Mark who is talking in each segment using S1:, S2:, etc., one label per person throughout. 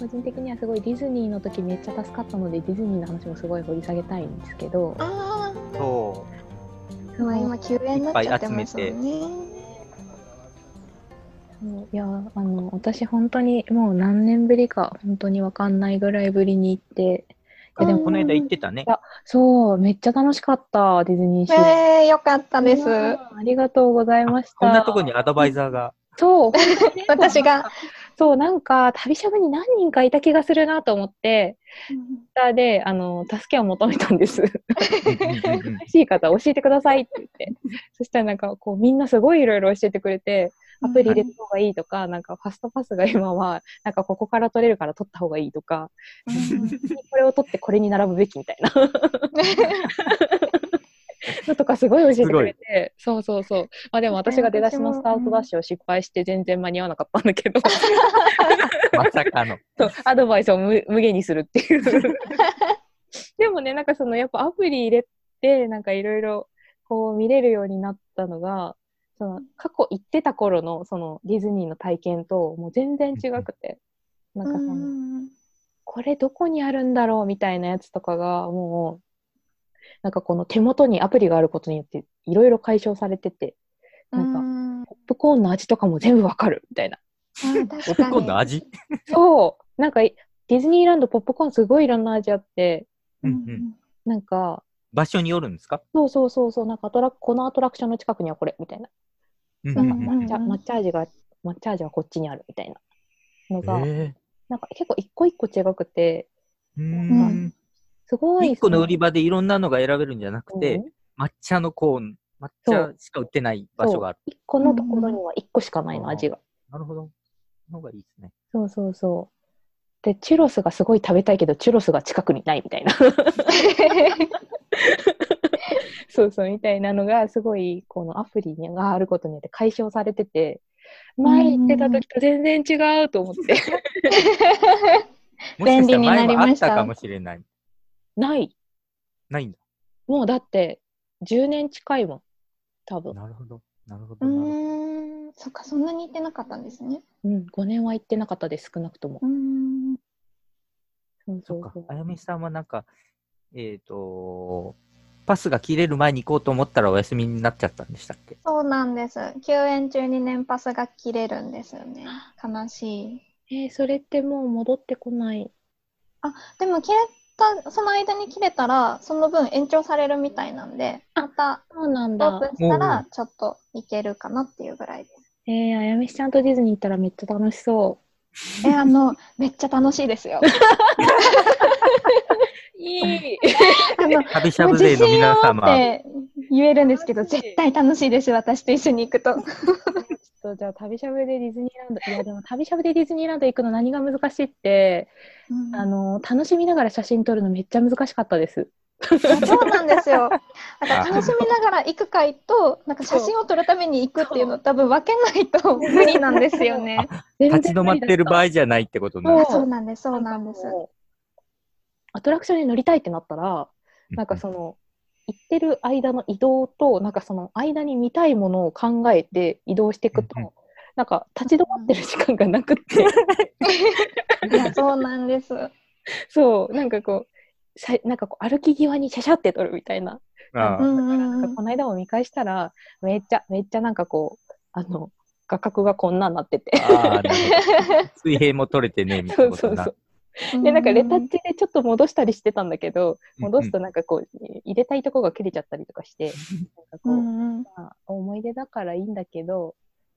S1: 個人的にはすごいディズニーの時めっちゃ助かったのでディズニーの話もすごい掘り下げたいんですけど
S2: あ
S3: そ
S2: あ、まあ今休園になっちゃってますもんね。
S1: そういやあの私本当にもう何年ぶりか本当にわかんないぐらいぶりに行っていやで
S3: う。
S1: も
S3: この間言ってたね。
S1: そうめっちゃ楽しかったディズニーシー。
S2: えー、よかったです。
S1: ありがとうございました。
S3: こんなとこにアドバイザーが。
S1: そう、
S2: 私が。
S1: そう、なんか、旅しゃぶに何人かいた気がするなと思って、ツイッターで、あの、助けを求めたんです。
S3: うんうんうん
S1: 欲しい方教えてくださいって言って。そしたらなんか、こう、みんなすごいいろいろ教えてくれて、アプリ入れた方がいいとか、なんか、ファストパスが今は、なんか、ここから取れるから取った方がいいとか、これを取ってこれに並ぶべきみたいな のとかすごい教えてくれて、そうそうそう。まあでも私が出だしのスタートダッシュを失敗して全然間に合わなかったんだけど、
S3: まさかの。
S1: そうアドバイスを無無限にするっていう。でもね、なんかそのやっぱアプリ入れて、なんかいろいろこう見れるようになったのが、その過去行ってた頃のそのディズニーの体験ともう全然違くて、なんかその、これどこにあるんだろうみたいなやつとかがもう、なんかこの手元にアプリがあることによっていろいろ解消されてて、なんかポップコーンの味とかも全部わかるみたいな。
S3: ポ
S2: ポ
S3: ップコーンの味？
S1: そう、なんかディズニーランドポップコーンすごいいろんな味あって、
S3: うんうん。
S1: なんか、
S3: 場所によるんですか？
S1: そうそうそうそう、なんかアトラこのアトラクションの近くにはこれみたいな。
S3: うん
S1: なんか
S3: うん。
S1: 抹茶、抹茶味が、抹茶味はこっちにあるみたいなのが、
S3: え
S1: なんか結構一個一個違くて、すごい。
S3: 一個の売り場でいろんなのが選べるんじゃなくて、
S1: うん
S3: 抹茶のコーン、抹茶しか売ってない場所がある。
S1: 一個のところには一個しかないの、味が。
S3: なるほど。その方がいいですね。
S1: そうそうそう。で、チュロスがすごい食べたいけど、チュロスが近くにないみたいな。そうそう、みたいなのが、すごい、このアプリがあることによって解消されてて、前行ってた時と全然違うと思って。
S3: もしかしたら前
S2: 便利になり
S3: もあ
S2: ました
S3: ったかもしれない。
S1: ない。
S3: ないんだ。
S1: もうだって、10年近いもん。多分。
S3: なるほど。なるほ
S2: う
S3: ど。なるほど
S2: ーん、そっか、そんなに行ってなかったんですね。
S1: うん、5年は行ってなかったです、少なくとも
S2: う。ーん。
S1: そう
S3: そか。あやめさんはなんか、えっ、と、パスが切れる前に行こうと思ったらお休みになっちゃったんでしたっけ？
S2: そうなんです。休園中に年パスが切れるんですよね。悲しい。
S1: えーそれってもう戻ってこない。
S2: でも切れた、その間に切れたら、その分延長されるみたいなんで、
S1: あ
S2: また
S1: そうなん
S2: オー
S1: だ
S2: プ。ンしたら、ちょっといけるかなっていうぐらいです。
S1: えー、あやめしちゃんとディズニー行ったらめっちゃ楽しそう。
S2: え、あの、めっちゃ楽しいですよ。
S1: いい。
S2: あの、
S3: 旅しゃ
S2: もう
S3: ぶ勢の
S2: 自信を持って言えるんですけど、絶対楽しいです、私と一緒に行くと。
S1: ちょっとじゃあ旅しゃぶでディズニーランド、いやでも旅しゃぶでディズニーランド行くの何が難しいって、あの、楽しみながら写真撮るのめっちゃ難しかったです。
S2: そうなんですよ。だから楽しみながら行く会と、なんか写真を撮るために行くっていうの多分分けないと無理なんですよね。
S3: 立ち止まってる場
S1: 合
S3: 合じゃないってことなんです
S2: そうなんです、そうなんです。
S1: アトラクションに乗りたいってなったら、なんかその、行ってる間の移動と、なんかその間に見たいものを考えて移動していくと、
S3: うんうん
S1: なんか立ち止まってる時間がなくって、
S2: いや、そうなんです。
S1: そう、なんかこう、さなんかこう歩き際にシャシャって撮るみたいな。
S3: ああ
S2: うんうん
S1: なんこの間も見返したら、めっちゃ、めっちゃなんかこう、あの、画角がこんなんなってて。
S3: 水平も取れてね、みた
S1: そ
S3: いうなことな
S1: そうそう。で、なんかレタッチでちょっと戻したりしてたんだけど、戻すとなんかこう、入れたいとこが切れちゃったりとかして、なんかこう、思い出だからいいんだけど、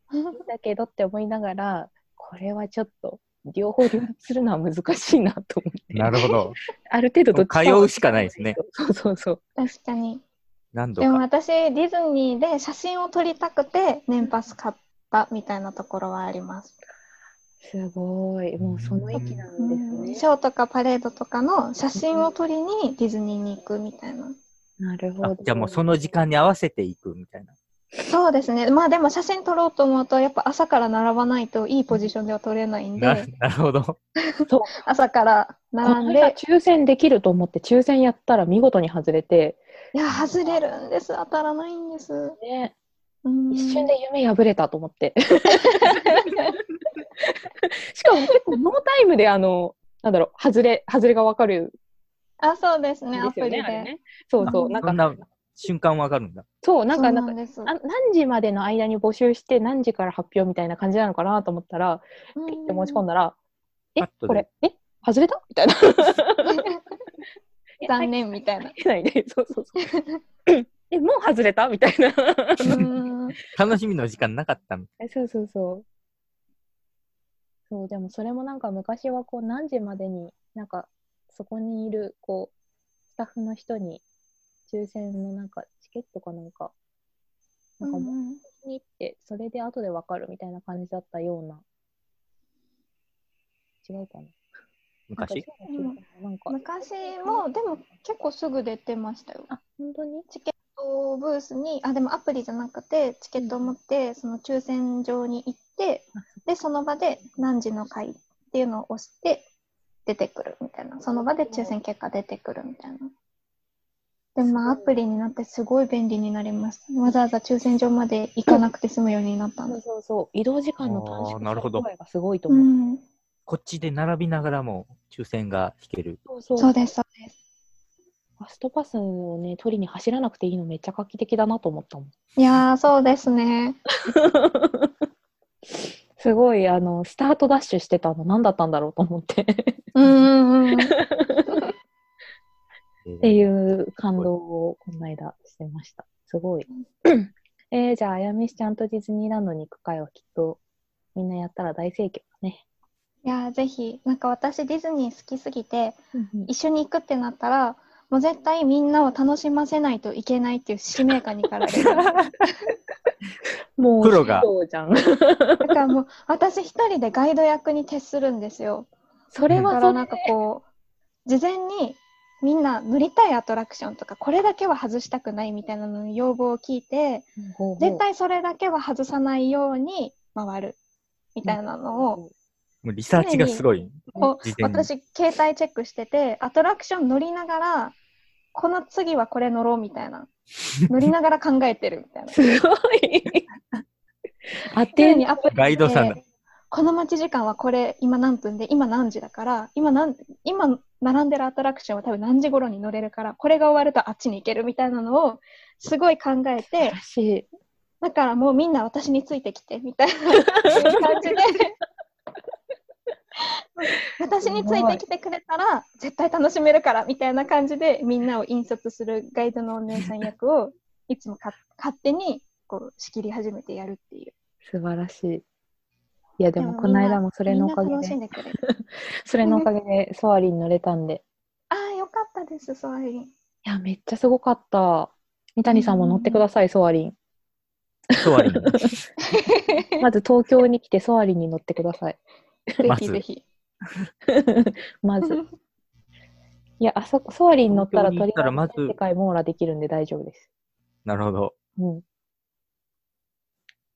S1: いいんだけどって思いながら、これはちょっと、両方両立するのは難しいなと思って。
S3: なるほど。
S1: ある程度ど
S3: 通うしかないですね。
S1: そうそうそう。
S2: 確かに。
S3: 何度か。
S2: でも私、ディズニーで写真を撮りたくて、年パス買ったみたいなところはあります。
S1: すごい。もうその域なんですね。
S2: ショーとかパレードとかの写真を撮りにディズニーに行くみたいな。
S1: なるほど。
S3: あじゃあもうその時間に合わせていくみたいな。
S2: そうですね。まあでも写真撮ろうと思うと、やっぱ朝から並ばないといいポジションでは撮れないん
S3: な
S2: で、
S3: なるほど。
S2: 朝から
S1: こ
S2: 並んで、
S1: 抽選できると思って抽選やったら見事に外れて、
S2: いや、外れるんです。当たらないんです。
S1: ね、
S2: うん
S1: 一瞬で夢破れたと思って。しかも結構ノータイムであの、なんだろう、外れ、外れがわかる
S2: あ、そうです
S1: ん
S2: ね、アプリ
S1: でね。そうそう、なんか、
S3: そんな瞬間わかるんだ。
S1: そう、なんか、なんか、
S2: な
S1: 何時までの間に募集して何時から発表みたいな感じなのかなと思ったら、ピッて持ち込んだら、えこれ、え、外れた？みたいな。え
S2: 残念みたいな。
S1: ないね。そうそうそう。え、もう外れた？みたいな。
S2: うん
S3: 楽しみの時間なかったの。
S1: えそうそうそう。そう、でもそれもなんか昔はこう何時までになんかそこにいるこうスタッフの人に抽選のなんかチケットかなんかなんか
S2: う
S1: 持
S2: ん。う
S1: に行ってそれで後でわかるみたいな感じだったような。違うかな。
S3: 昔？
S1: なんかなんか、
S2: 昔も、でも結構すぐ出てましたよ。
S1: あ、本当に？
S2: チケットブースに、あ、でもアプリじゃなくて、チケットを持って、その抽選場に行って、で、その場で何時の回っていうのを押して、出てくるみたいな。その場で抽選結果出てくるみたいな。でもまあアプリになってすごい便利になります。わざわざ抽選場まで行かなくて済むようになったん
S1: そう
S2: です。
S1: そうそう。移動時間の短縮
S3: なるほど
S1: 具合がすごいと
S2: う
S1: 思う。
S2: ん、
S3: こっちで並びながらも抽選が引ける。
S1: そうそう
S2: そうです、そうです。
S1: ファストパスをね、取りに走らなくていいのめっちゃ画期的だなと思ったもん。
S2: いやー、そうですね。
S1: すごい、あの、スタートダッシュしてたの何だったんだろうと思って。
S2: うんうんうん。
S1: っていう感動をこの間してました。すごい。えー、じゃあ、あやめしちゃんとディズニーランドに行く会はきっとみんなやったら大盛況だね。
S2: いやー、ぜひ、なんか私ディズニー好きすぎて、
S1: うん
S2: 一緒に行くってなったら、もう絶対みんなを楽しませないといけないっていう使命感に駆られる。
S1: もう、
S3: プロが
S1: そうじゃん。
S2: だからもう私一人でガイド役に徹するんですよ。
S1: それ
S2: だ
S1: はそれ
S2: からなんかこう、事前にみんな乗りたいアトラクションとか、これだけは外したくないみたいなのの要望を聞いて、
S1: ほうほう
S2: 絶対それだけは外さないように回るみたいなのを、
S3: もうリサーチがすごい。
S2: 私携帯チェックしててアトラクション乗りながらこの次はこれ乗ろうみたいな。乗りながら考えてるみたいな。
S1: すごい。当
S2: 常
S1: て
S2: にアプリで
S3: ガイドさんだ。
S2: この待ち時間はこれ今何分で今何時だから今なん今並んでるアトラクションは多分何時頃に乗れるからこれが終わるとあっちに行けるみたいなのをすごい考えて
S1: らしい。
S2: だからもうみんな私についてきてみたいな感じで 私についてきてくれたら絶対楽しめるからみたいな感じでみんなを引率するガイドのお姉さん役を いつもか勝手にこう仕切り始めてやるっていう。
S1: 素晴らしい。いや、でもこの間も それのおかげで。それのおかげでソアリン乗れたんで。
S2: ああ、よかったです、ソアリン。
S1: いや、めっちゃすごかった。三谷さんも乗ってください、ソアリン。
S3: ソアリン。
S1: まず東京に来てソアリンに乗ってください。
S2: ぜひぜひ。
S1: まず。いや、あそこ、ソアリン乗ったら
S3: 東京に行ったらまず
S1: 世界網羅できるんで大丈夫です。
S3: なるほど。
S1: うん。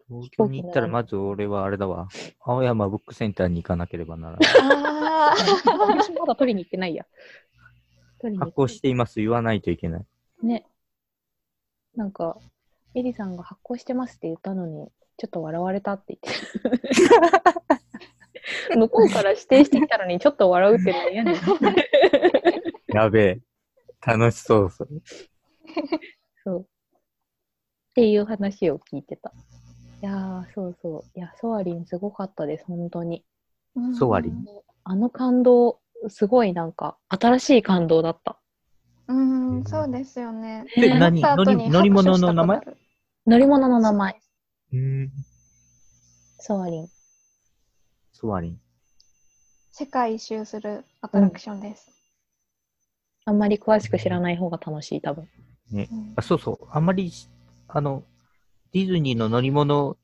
S3: 東京に行ったらまず俺はあれだわ。青山ブックセンターに行かなければならない。
S2: ああ、
S1: 私まだ取りに行ってないや。取りに行
S3: 発行しています。言わないといけない。
S1: ね。なんか、エリさんが発行してますって言ったのに、ちょっと笑われたって言って。向こうから指定してきたのに、ちょっと笑うってのは嫌ね。
S3: やべえ。楽しそう、それ。
S1: そう。っていう話を聞いてた。いやー、そうそう。いや、ソアリンすごかったです、本当に。
S3: ソアリン？
S1: あの感動、すごいなんか、新しい感動だった。
S2: うん、そうですよね。
S3: で
S1: ね
S3: 何？
S2: 乗
S3: り乗り物の名前？
S1: 乗り物の名前、
S3: うん。
S1: ソアリン。
S3: ソアリン。
S2: 世界一周するアトラクションです。
S1: あんまり詳しく知らない方が楽しい、多分。
S2: うん
S3: あそうそう。あんまりし、あの、ディズニーの乗り物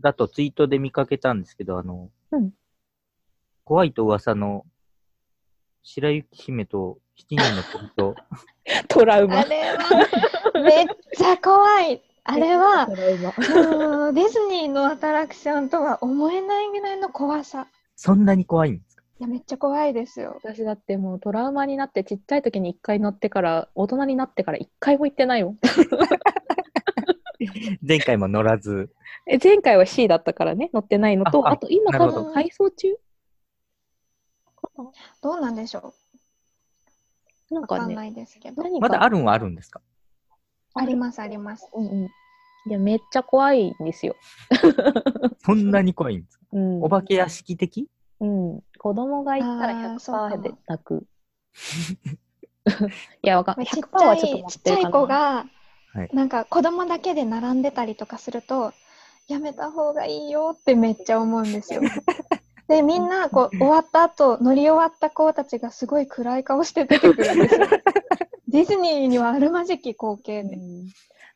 S3: だとツイートで見かけたんですけど、あの、
S1: うん
S3: 怖いと噂の白雪姫と七人の鳥と、
S1: トラウマ。
S2: あれはめっちゃ怖い。あれはディズニーのアトラクションとは思えないぐらいの怖さ。
S3: そんなに怖いんですか？
S2: いや、めっちゃ怖いですよ。
S1: 私だってもうトラウマになってちっちゃい時に一回乗ってから大人になってから一回も行ってないもん。
S3: 前回も乗らず。
S1: え前回は C だったからね、乗ってないのと、
S3: ああ
S1: あと今多分改装中？
S2: どうなんでしょうわかん
S1: なんかね、
S2: ないですけど。
S3: まだあるんはあるんですか？
S2: ありますあります。
S1: うんうん。いや、めっちゃ怖いんですよ。
S3: そんなに怖いんですか？
S1: うん。
S3: お化け屋敷的？
S1: うん。子供が行ったら
S2: あーそうか
S1: 100%
S2: も
S1: で泣く。いや、わかん
S2: まあちっ
S1: 100%
S2: ちゃ
S1: はちょっと
S2: いちっちゃい
S1: 持ってるかな。
S2: 子が、
S3: はい
S2: なんか子供だけで並んでたりとかするとやめた方がいいよってめっちゃ思うんですよ。でみんなこう終わった後乗り終わった子たちがすごい暗い顔して出てくるんですよ。ディズニーにはあるまじき光景で
S1: うん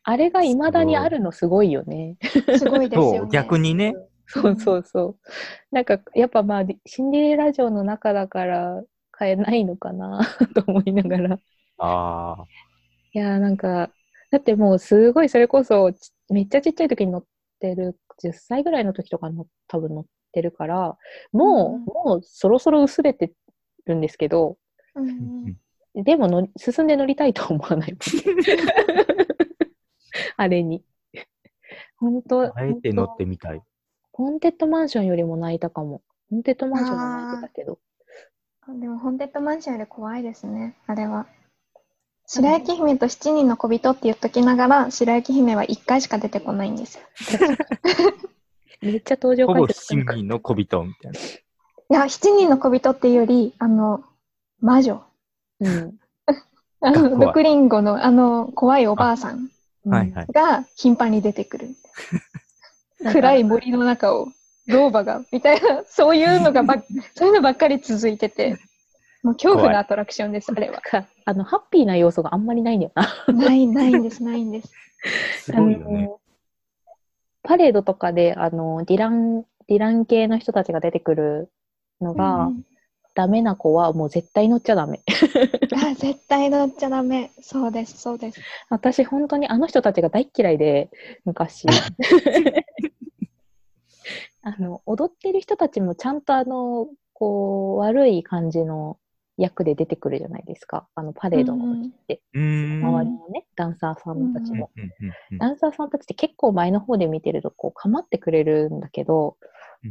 S1: あれが未だにあるのすごいよね。
S2: すごいですよね。
S3: そう、逆にね。
S1: そうそうそう。なんか、やっぱまあ、シンデレラ城の中だから買えないのかな と思いながら。
S3: ああ。
S1: いやーなんか、だってもうすごいそれこそちめっちゃちっちゃい時に乗ってる、10歳ぐらいの時とかの多分乗ってるから、もう、
S2: うん
S1: もうそろそろ薄れてるんですけど、でも乗り進んで乗りたいとは思わない。あれに。本当
S3: あえて乗ってみたい。
S1: ホーンテッドマンションよりも泣いたかも。ホーンテッドマンションも泣いてたけど。
S2: でも、ホンテッドマンションより怖いですね、あれは。白雪姫と七人の小人って言っときながら、白雪姫は1回しか出てこないんですよ。
S1: めっちゃ登場
S3: ほぼ
S1: 回数
S3: 七人の小人みたいな。
S2: いや、七人の小人っていうより、あの、魔女。
S1: うん。
S2: あの、毒リンゴの、あの、怖いおばあさん
S3: はいはい。
S2: が頻繁に出てくる。暗い森の中を、老婆が、みたいな、そういうのがばっ、そういうのばっかり続いてて、もう恐怖のアトラクションです、あれは。
S1: かあの、ハッピーな要素があんまりないんだよな。
S2: ない、ないんです、ないんです。
S3: すごいよね。
S1: パレードとかで、あの、ディラン、ディラン系の人たちが出てくるのが、
S2: うん
S1: ダメな子はもう絶対乗っちゃダメ。
S2: あ、絶対乗っちゃダメ。そうです、そうです。
S1: 私、本当にあの人たちが大嫌いで、昔。あの、踊ってる人たちもちゃんとあの、こう、悪い感じの役で出てくるじゃないですか。あの、パレードの時って。
S3: うーん。
S1: 周りのね、ダンサーさんたちも。
S3: うん
S1: ダンサーさんたちって結構前の方で見てると、こう、構ってくれるんだけど、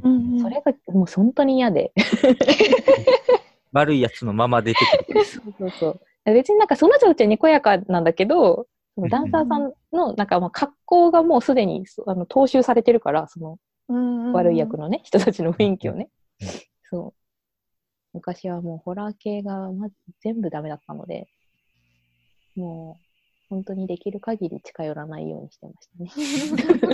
S3: うん
S1: それがもう本当に嫌で。
S3: 悪いやつのまま出てくる。
S1: そうそうそう。別になんかその人たちはにこやかなんだけど、そのダンサーさんのなんかまあ格好がもうすでにそあの踏襲されてるから、その悪い役のね、人たちの雰囲気をね
S3: うん。
S1: そう。昔はもうホラー系がまず全部ダメだったので、もう本当にできる限り近寄らないようにしてましたね。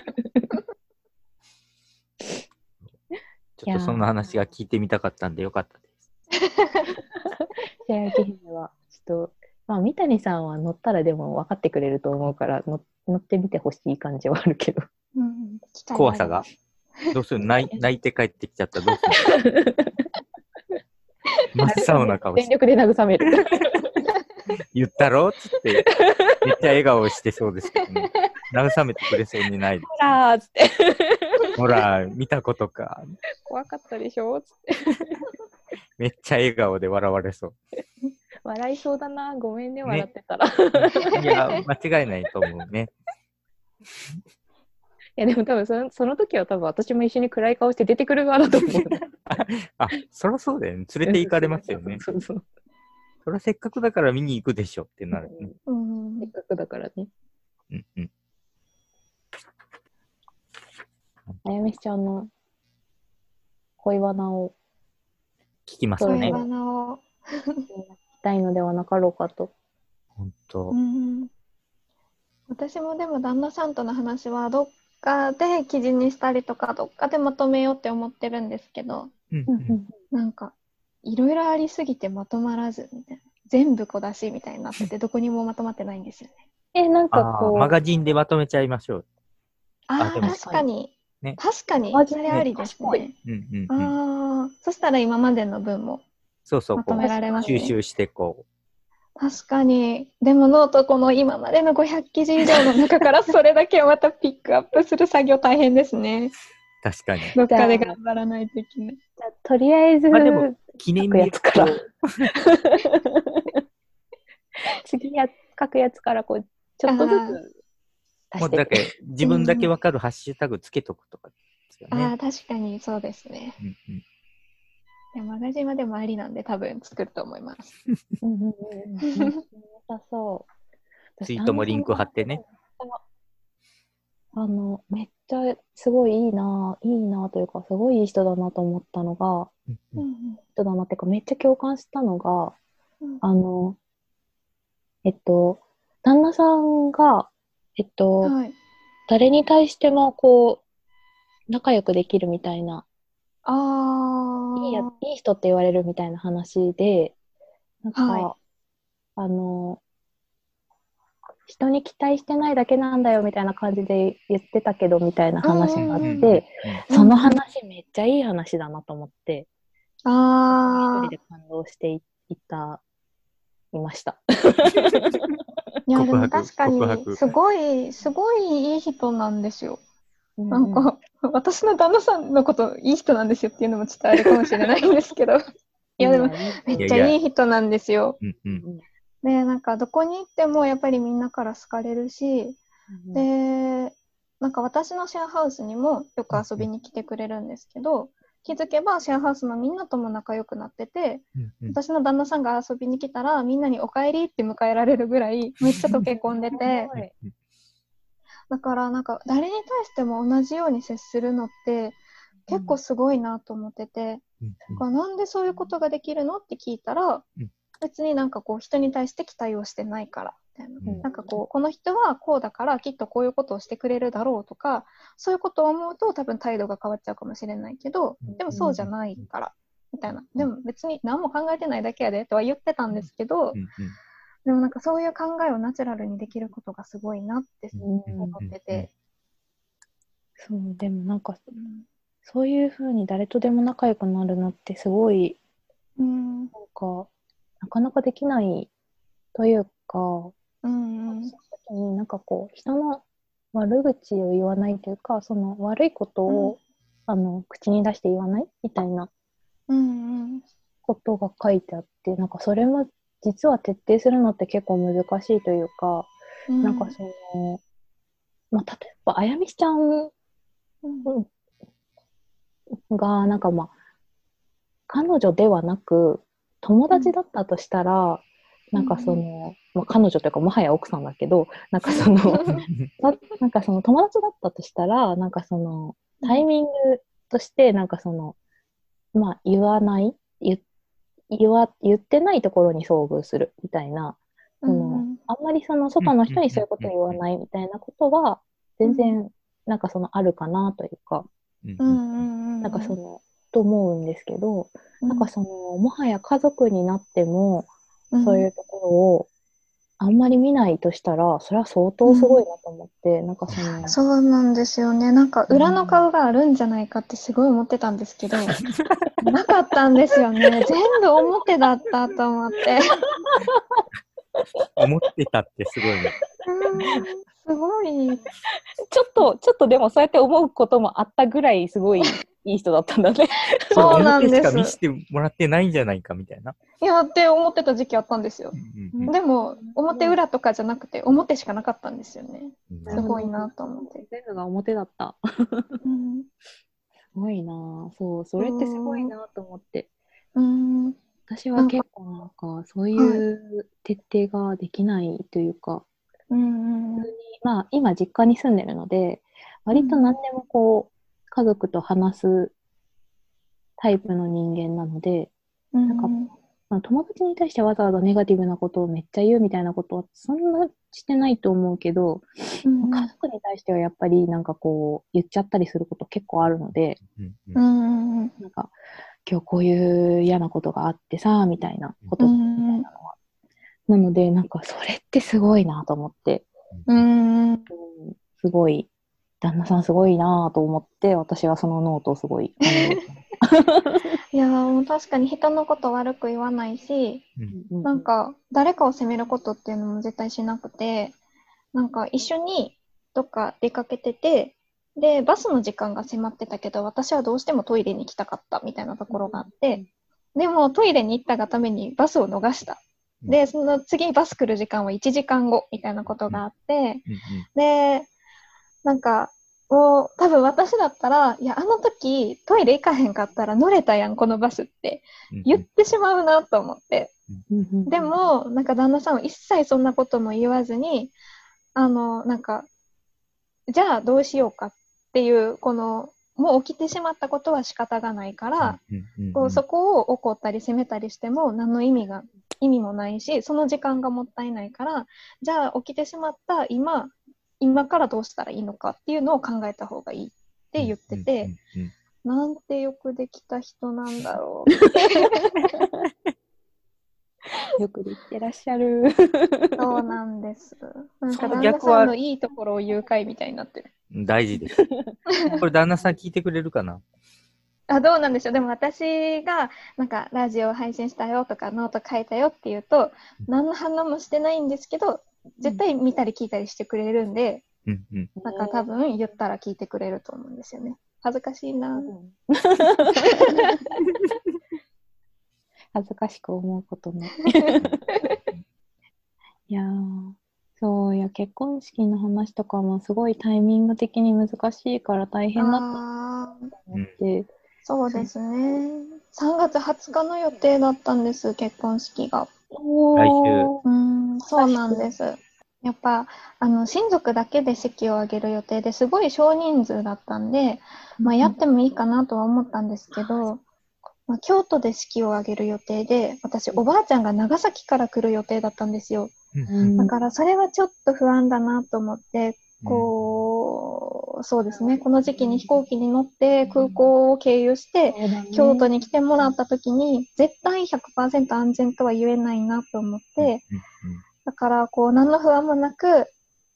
S3: ちょっとその話が聞いてみたかったんでよかったです。
S1: 白雪姫は、ちょっと、まあ、三谷さんは乗ったらでも分かってくれると思うから、乗乗ってみてほしい感じはあるけど。
S2: うん
S3: 怖さが。どうする？泣い 泣いて帰ってきちゃったらどうする？真っ青な顔
S1: 全力で慰める。
S3: 言ったろっつって、めっちゃ笑顔してそうですけどね。慰めてくれそうにない。
S1: ほらーっつって。
S3: ほら、見たことか。
S1: 怖かったでしょつって。
S3: めっちゃ笑顔で笑われそう。
S1: 笑いそうだな。ごめんね、笑ってたら。い
S3: いや、間違いないと思うね。
S1: や、でも多分その、その時は多分私も一緒に暗い顔して出てくる側だと思う。
S3: あ、そりゃそうだよね。連れて行かれますよね。
S1: そうそう。
S3: そりゃせっかくだから見に行くでしょってなるね。
S2: うん
S1: せっかくだからね。
S3: うんうん。
S1: あやめしちゃんの恋バナを
S3: 聞きますね
S2: 恋。バナを。
S1: 聞きたいのではなかろうかと。
S3: 本当
S2: う。ん私もでも旦那さんとの話はどっかで記事にしたりとかどっかでまとめようって思ってるんですけど
S3: うん。うん
S2: なんかいろいろありすぎてまとまらずみたいな全部小出しみたいになっててどこにもまとまってないんですよね。
S1: え、なんか
S3: あ
S1: こう、
S3: ーマガジンでまとめちゃいましょう。
S2: ああ確かに、
S3: ね。
S2: 確かに
S1: マジで
S2: それありですね。
S3: うんうんうん。
S2: ああそしたら今までの分も
S3: そうそう、こ
S2: まとめられ
S3: う
S2: ますね。
S3: 収集してこ
S2: 確かにでもノートこの今までの500記事以上の中からそれだけをまたピックアップする作業大変ですね。
S3: う。確かに。
S2: どっかで頑張らないといけない。
S1: じゃあとりあえず、
S3: まあでも記念日
S1: やつから次や書くやつからこう、ちょっとずつ
S3: もうだけ自分だけわかるハッシュタグつけとくとかですよね。
S2: ああ、確かにそうですね。
S3: うんうん
S2: でマガジンはでもありなんで多分作ると思います。
S1: うんうんうんうん。良さそう。
S3: ツイートもリンク貼ってね。
S1: あの、めっちゃすごいいいな、いいなというか、すごいいい人だなと思ったのが、
S3: うんう
S2: うんん
S1: 人だなっていうか、めっちゃ共感したのが、
S2: うん
S1: あの、えっと、旦那さんが、えっと、
S2: はい。
S1: 誰に対してもこう、仲良くできるみたいな、
S2: ああ。
S1: いいや、いい人って言われるみたいな話で、なんか、
S2: はい
S1: あの、人に期待してないだけなんだよみたいな感じで言ってたけどみたいな話があっ
S2: うんうん
S1: て、
S2: うん
S1: その話めっちゃいい話だなと思って、一
S2: ああ
S1: 人。で感動していいた、いました。
S2: いや、でも確かに、すごい、すごいいい人なんですよ。な
S1: なん
S2: か、私の旦那さんのこといい人なんですよっていうのもちょっとあれかもしれないんですけど、いやでも、めっちゃいい人なんですよ。
S3: うんうん。
S2: で、なんかどこに行ってもやっぱりみんなから好かれるし、で、なんか私のシェアハウスにもよく遊びに来てくれるんですけど、気づけばシェアハウスのみんなとも仲良くなってて、
S3: うんうん。
S2: 私の旦那さんが遊びに来たらみんなにお帰りって迎えられるぐらいめっちゃ溶け込んでて、だからなんか誰に対しても同じように接するのって結構すごいなと思ってて、
S3: うん。
S2: だからなんでそういうことができるのって聞いたら、
S3: うん。
S2: 別になんかこう人に対して期待をしてないからみたいな。
S3: うん。
S2: なんかこう、この人はこうだからきっとこういうことをしてくれるだろうとか、そういうことを思うと多分態度が変わっちゃうかもしれないけど、でもそうじゃないから、みたいな。でも別に何も考えてないだけやでとは言ってたんですけど、
S3: うん。うん
S2: でもなんかそういう考えをナチュラルにできることがすごいなって
S1: うん
S2: 思ってて。
S1: そう、でもなんか、そういうふうに誰とでも仲良くなるのってすごい、
S2: うん。
S1: なんか、なかなかできないというか、
S2: うん。うん。
S1: その時になんかこう、人の悪口を言わないというか、その悪いことを、あの、口に出して言わないみたいな
S2: うん。
S1: ことが書いてあって、なんかそれも実は徹底するのって結構難しいというか、
S2: うん。
S1: なんかその、まあ、例えば、あやみしちゃん
S2: うん、
S1: が、なんかまあ、彼女ではなく、友達だったとしたら、なんかその、まあ、彼女というか、もはや奥さんだけど、なんかその、たなんかその友達だったとしたら、なんかその、タイミングとして、なんかその、まあ、言わない、言言わ言ってないところに遭遇するみたいな、そのあんまりその外の人にそういうことを言わないみたいなことは、全然、なんかそのあるかなというか。なんかその、と思うんですけど、
S2: うん、
S1: なんかその、もはや家族になっても、
S2: うん、
S1: そういうところをあんまり見ないとしたら、それは相当すごいなと思って、なんかその、
S2: そうなんですよね。なんか裏の顔があるんじゃないかってすごい思ってたんですけど、なかったんですよね。全部表だったと思って。
S3: 思ってたってすごいね。
S2: うんすごい。
S1: ちょっと、ちょっとでもそうやって思うこともあったぐらい、すごいいい人だったんだね。
S2: そうなんです
S3: 表しか見せてもらってないんじゃないかみたいな。
S2: いやって思ってた時期あったんですよ。
S3: うんうん
S2: でも、表裏とかじゃなくて、表しかなかったんですよね。
S3: うん
S2: すごいなと思って。
S1: 全部が表だった。
S2: うん。
S1: すごいなぁそう、それってすごいなと思って。
S2: うん。
S1: 私は結構なんか、そういう徹底ができないというか、
S2: うん。
S1: まあ、今実家に住んでるので、割と何でもこう、家族と話すタイプの人間なので、
S2: うん。
S1: なんかまあ友達に対してわざわざネガティブなことをめっちゃ言うみたいなことはそんなしてないと思うけど、
S2: うん
S1: 家族に対してはやっぱりなんかこう、言っちゃったりすること結構あるので、
S3: うん
S2: う
S3: うん
S2: ん。
S1: なんか、今日こういう嫌なことがあってさ、みたいなこと、みたいなのは。なので、なんかそれってすごいなと思って、
S2: うん。
S1: うんすごい、旦那さんすごいなと思って、私はそのノートをすごい、
S2: いやーもう確かに人のこと悪く言わないし、
S3: うん
S2: なんか誰かを責めることっていうのも絶対しなくて、なんか一緒にどっか出かけてて、で、バスの時間が迫ってたけど、私はどうしてもトイレに行きたかったみたいなところがあって、でもトイレに行ったがためにバスを逃した。で、その次バス来る時間は1時間後みたいなことがあって、
S3: うん
S2: で、なんか、もう多分私だったら、いや、あの時トイレ行かへんかったら乗れたやん、このバスって言ってしまうなと思って。でも、なんか旦那さんは一切そんなことも言わずに、あの、なんか、じゃあどうしようかっていう、この、もう起きてしまったことは仕方がないから、こうそこを怒ったり責めたりしても何の意味が、意味もないし、その時間がもったいないから、じゃあ起きてしまった今、今からどうしたらいいのかっていうのを考えた方がいいって言ってて、なんてよくできた人なんだろう。
S1: よくできてらっしゃる。
S2: そうなんです。なん
S3: そ
S2: か旦那
S3: の逆は
S2: さんのいいところを言う会みたいになってる。
S3: 大事です。これ旦那さん聞いてくれるかな？
S2: あ、どうなんでしょう。でも私が、なんか、ラジオ配信したよとか、ノート書いたよって言うと、何の反応もしてないんですけど、絶対見たり聞いたりしてくれるんで、
S3: うんうん。
S2: なんか多分言ったら聞いてくれると思うんですよね。恥ずかしいな。
S1: 恥ずかしく思うことね。いやーそういや結婚式の話とかもすごいタイミング的に難しいから大変だった
S2: あー
S1: と思って、
S2: そうですね。3月20日の予定だったんです、結婚式が。
S1: おー
S2: うん、そうなんです。やっぱ、あの、親族だけで式を挙げる予定ですごい少人数だったんで、まあ、やってもいいかなとは思ったんですけど、まあ、京都で式を挙げる予定で、私、おばあちゃんが長崎から来る予定だったんですよ。
S1: うん
S2: だから、それはちょっと不安だなと思って、こう、そうですね、この時期に飛行機に乗って空港を経由して、京都に来てもらった時に、絶対100%安全とは言えないなと思って、だから、こう、何の不安もなく、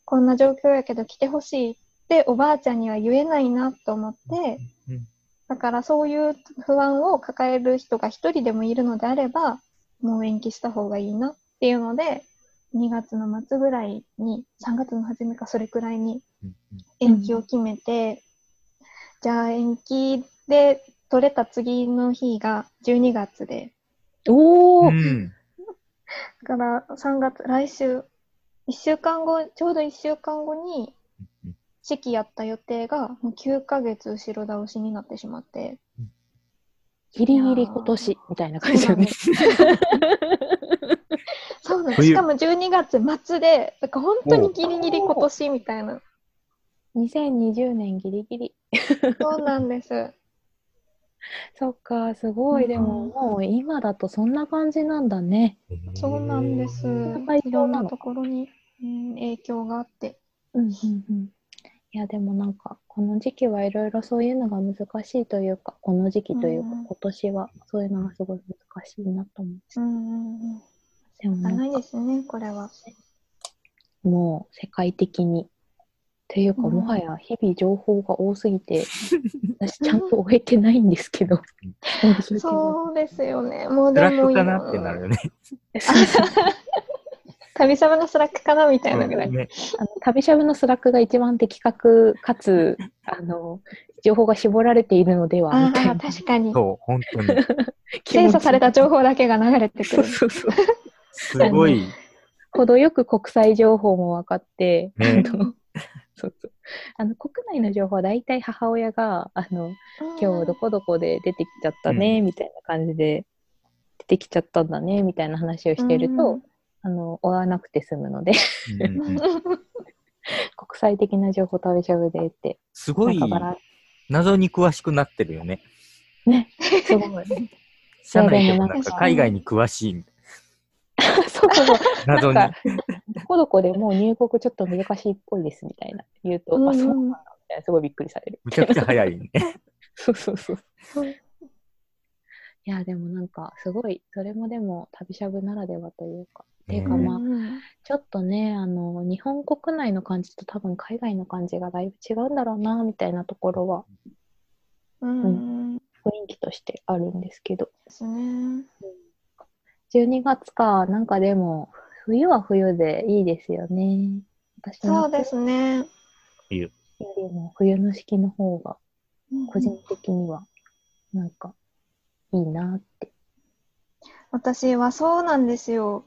S2: こんな状況やけど来てほしいっておばあちゃんには言えないなと思って、だからそういう不安を抱える人が一人でもいるのであれば、もう延期した方がいいなっていうので、2月の末ぐらいに、3月の初めかそれくらいに延期を決めて、じゃあ延期で取れた次の日が12月で、
S1: おー、
S3: うん。
S2: だから3月、来週、1週間後、ちょうど1週間後に式やった予定がもう9ヶ月後ろ倒しになってしまって。
S1: ギリギリ今年みたいな感じだよね。
S2: しかも12月末で、だから本当にギリギリ今年みたいな。
S1: 2020年ギリギリ。
S2: そうなんです。
S1: そっか、すごい。でも、もう今だとそんな感じなんだね。
S2: そうなんです。
S1: 配
S2: いろんなところに、うん、影響があって。
S1: うんうんうん。いや、でもなんか、この時期はいろいろそういうのが難しいというか、この時期というか、
S2: うん
S1: 今年はそういうのがすごい難しいなと思う。
S2: うんうんうん。
S1: でも
S2: ないですね、これは。
S1: もう世界的に。というか、
S2: うん
S1: もはや日々情報が多すぎて、私ちゃんと終えてないんですけど。
S2: そうですよね。もう
S3: スラッ
S2: でも
S3: クかなってなるよね。
S2: 旅サブのスラックかなみたいなぐらい。
S3: ね
S1: あの旅しゃぶのスラックが一番的確かつ、あの、情報が絞られているのでは、
S2: ああ、
S1: みたいな
S2: 確かに。
S3: そう、本当に。
S2: 精査された情報だけが流れてく
S1: そう
S2: る。
S1: そうそう。
S3: すごい。
S1: 程よく国際情報も分かって、
S3: ね。
S1: あの そうそう。あの国内の情報は大体母親があの今日どこどこで出てきちゃったね、みたいな感じで出てきちゃったんだねみたいな話をしていると、
S2: うん。
S1: あの追わなくて済むので。
S3: うんうん
S1: 国際的な情報旅しゃぶでって。
S3: すごい。謎に詳しくなってるよね。
S1: ね。すごい。
S3: 社内でもなんか海外に詳しい。
S1: そうそう
S3: 謎に。
S1: なんかどこどこでもう入国ちょっと難しいっぽいですみたいな。言うと、
S2: うん
S1: あそうなんだみたいな。すごいびっくりされる。
S3: むちゃくちゃ早いね。
S1: そうそうそう。いや、でもなんか、すごい、それもでも、旅しゃぶならではというか、っていうか
S3: うん。
S1: まあ、ちょっとね、あの、日本国内の感じと多分海外の感じがだいぶ違うんだろうな、みたいなところは、
S2: うん。うん。で
S1: 雰囲気としてあるんですけど、
S2: すね。
S1: 12月か、なんかでも、冬は冬でいいですよね。私
S2: そうですね。
S3: 冬
S1: よりも冬の式の方が、個人的には、なんか、いいなって。
S2: 私はそうなんですよ。